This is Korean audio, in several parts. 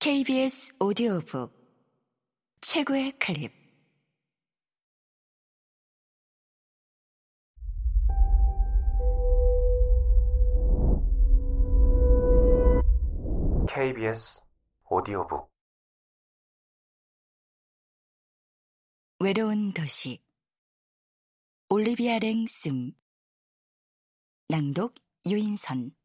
KBS 오디오북 최고의 클립. KBS 오디오북. 외로운 도시. 올리비아 랭슨 낭독 유인선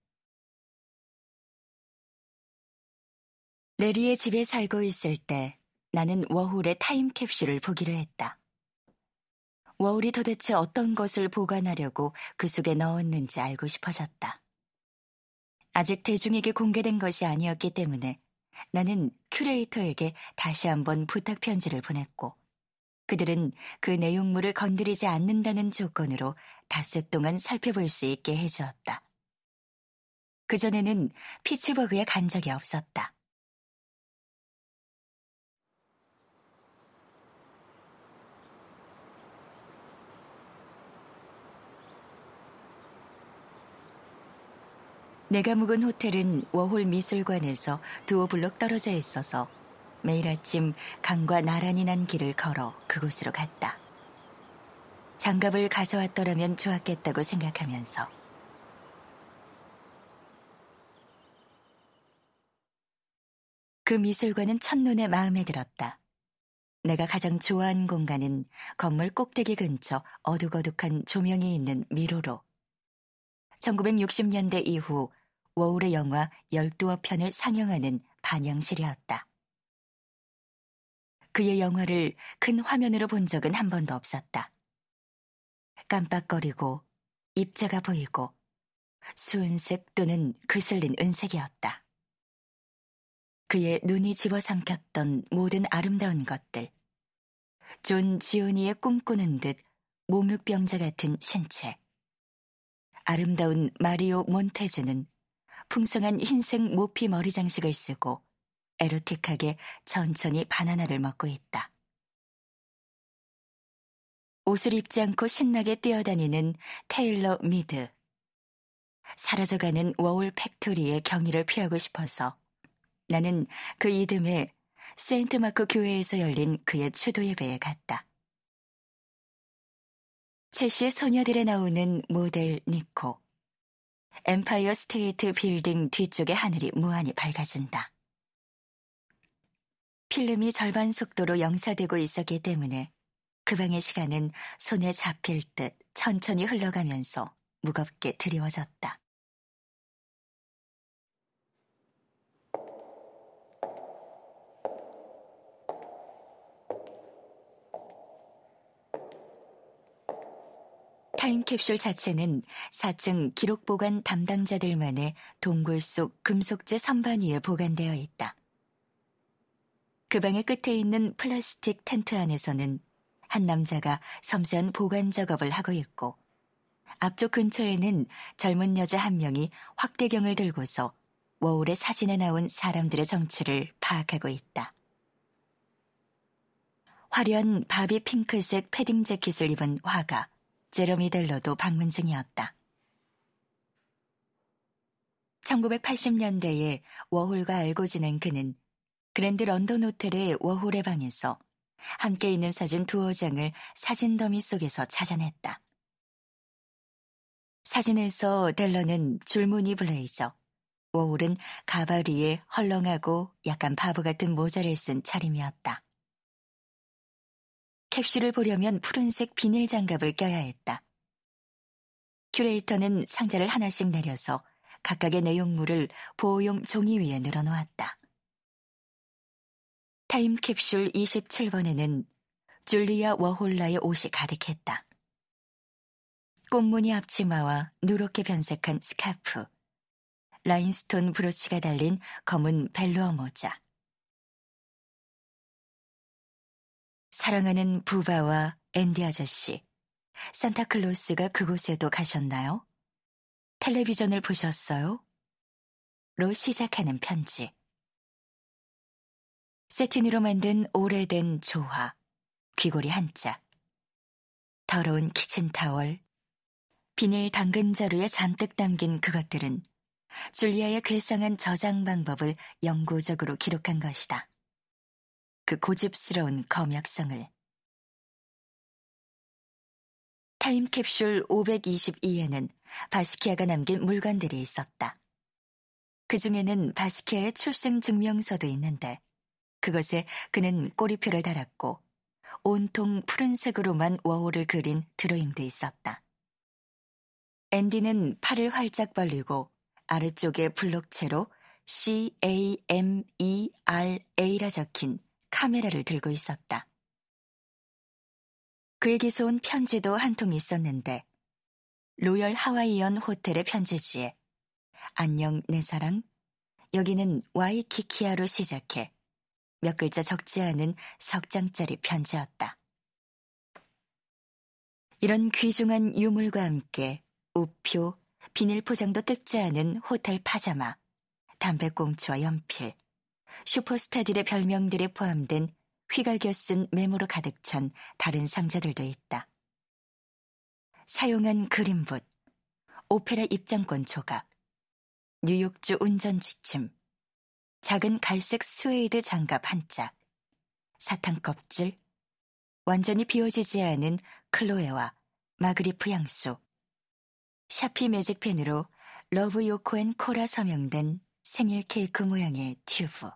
레리의 집에 살고 있을 때 나는 워홀의 타임캡슐을 보기로 했다. 워홀이 도대체 어떤 것을 보관하려고 그 속에 넣었는지 알고 싶어졌다. 아직 대중에게 공개된 것이 아니었기 때문에 나는 큐레이터에게 다시 한번 부탁 편지를 보냈고 그들은 그 내용물을 건드리지 않는다는 조건으로 닷새 동안 살펴볼 수 있게 해주었다. 그전에는 피츠버그에 간 적이 없었다. 내가 묵은 호텔은 워홀 미술관에서 두어 블록 떨어져 있어서 매일 아침 강과 나란히 난 길을 걸어 그곳으로 갔다. 장갑을 가져왔더라면 좋았겠다고 생각하면서 그 미술관은 첫눈에 마음에 들었다. 내가 가장 좋아하는 공간은 건물 꼭대기 근처 어둑어둑한 조명이 있는 미로로 1960년대 이후 워울의 영화 12어 편을 상영하는 반영실이었다. 그의 영화를 큰 화면으로 본 적은 한 번도 없었다. 깜빡거리고 입자가 보이고 수은색 또는 그슬린 은색이었다. 그의 눈이 집어삼켰던 모든 아름다운 것들. 존 지오르노의 꿈꾸는 듯 몽유병자 같은 신체. 아름다운 마리오 몬테즈는 풍성한 흰색 모피 머리 장식을 쓰고 에로틱하게 천천히 바나나를 먹고 있다. 옷을 입지 않고 신나게 뛰어다니는 테일러 미드. 사라져가는 워홀 팩토리에 경의를 표하고 싶어서 나는 그 이듬해 세인트 마크 교회에서 열린 그의 추도 예배에 갔다. 첼시의 소녀들에 나오는 모델 니코. 엠파이어 스테이트 빌딩 뒤쪽의 하늘이 무한히 밝아진다. 필름이 절반 속도로 영사되고 있었기 때문에 그 방의 시간은 손에 잡힐 듯 천천히 흘러가면서 무겁게 드리워졌다. 타임캡슐 자체는 4층 기록 보관 담당자들만의 동굴 속 금속재 선반 위에 보관되어 있다. 그 방의 끝에 있는 플라스틱 텐트 안에서는 한 남자가 섬세한 보관 작업을 하고 있고 앞쪽 근처에는 젊은 여자 한 명이 확대경을 들고서 워울의 사진에 나온 사람들의 정체를 파악하고 있다. 화려한 바비 핑크색 패딩 재킷을 입은 화가 제러미 델러도 방문 중이었다. 1980년대에 워홀과 알고 지낸 그는 그랜드 런던 호텔의 워홀의 방에서 함께 있는 사진 두어 장을 사진 더미 속에서 찾아냈다. 사진에서 델러는 줄무늬 블레이저, 워홀은 가발에 헐렁하고 약간 바보 같은 모자를 쓴 차림이었다. 캡슐을 보려면 푸른색 비닐 장갑을 껴야 했다. 큐레이터는 상자를 하나씩 내려서 각각의 내용물을 보호용 종이 위에 늘어놓았다. 타임캡슐 27번에는 줄리아 워홀라의 옷이 가득했다. 꽃무늬 앞치마와 누렇게 변색한 스카프, 라인스톤 브로치가 달린 검은 벨루어 모자, 사랑하는 부바와 앤디 아저씨, 산타클로스가 그곳에도 가셨나요? 텔레비전을 보셨어요? 로 시작하는 편지. 세틴으로 만든 오래된 조화, 귀걸이 한 짝, 더러운 키친타월, 비닐 당근 자루에 잔뜩 담긴 그것들은 줄리아의 괴상한 저장 방법을 영구적으로 기록한 것이다. 그 고집스러운 검역성을. 타임캡슐 522에는 바시키아가 남긴 물건들이 있었다. 그 중에는 바시키아의 출생 증명서도 있는데 그것에 그는 꼬리표를 달았고 온통 푸른색으로만 워홀을 그린 드로잉도 있었다. 앤디는 팔을 활짝 벌리고 아래쪽에 블록체로 C-A-M-E-R-A라 적힌 카메라를 들고 있었다. 그에게서 온 편지도 한 통 있었는데 로열 하와이언 호텔의 편지지에 안녕 내 사랑 여기는 와이키키아로 시작해 몇 글자 적지 않은 석 장짜리 편지였다. 이런 귀중한 유물과 함께 우표, 비닐 포장도 뜯지 않은 호텔 파자마, 담배꽁초와 연필, 슈퍼스타들의 별명들이 포함된 휘갈겨 쓴 메모로 가득 찬 다른 상자들도 있다. 사용한 그림붓, 오페라 입장권 조각, 뉴욕주 운전 지침, 작은 갈색 스웨이드 장갑 한 짝, 사탕 껍질, 완전히 비워지지 않은 클로에와 마그리프 향수, 샤피 매직펜으로 love Yoko and Co라 서명된 생일 케이크 모양의 튜브.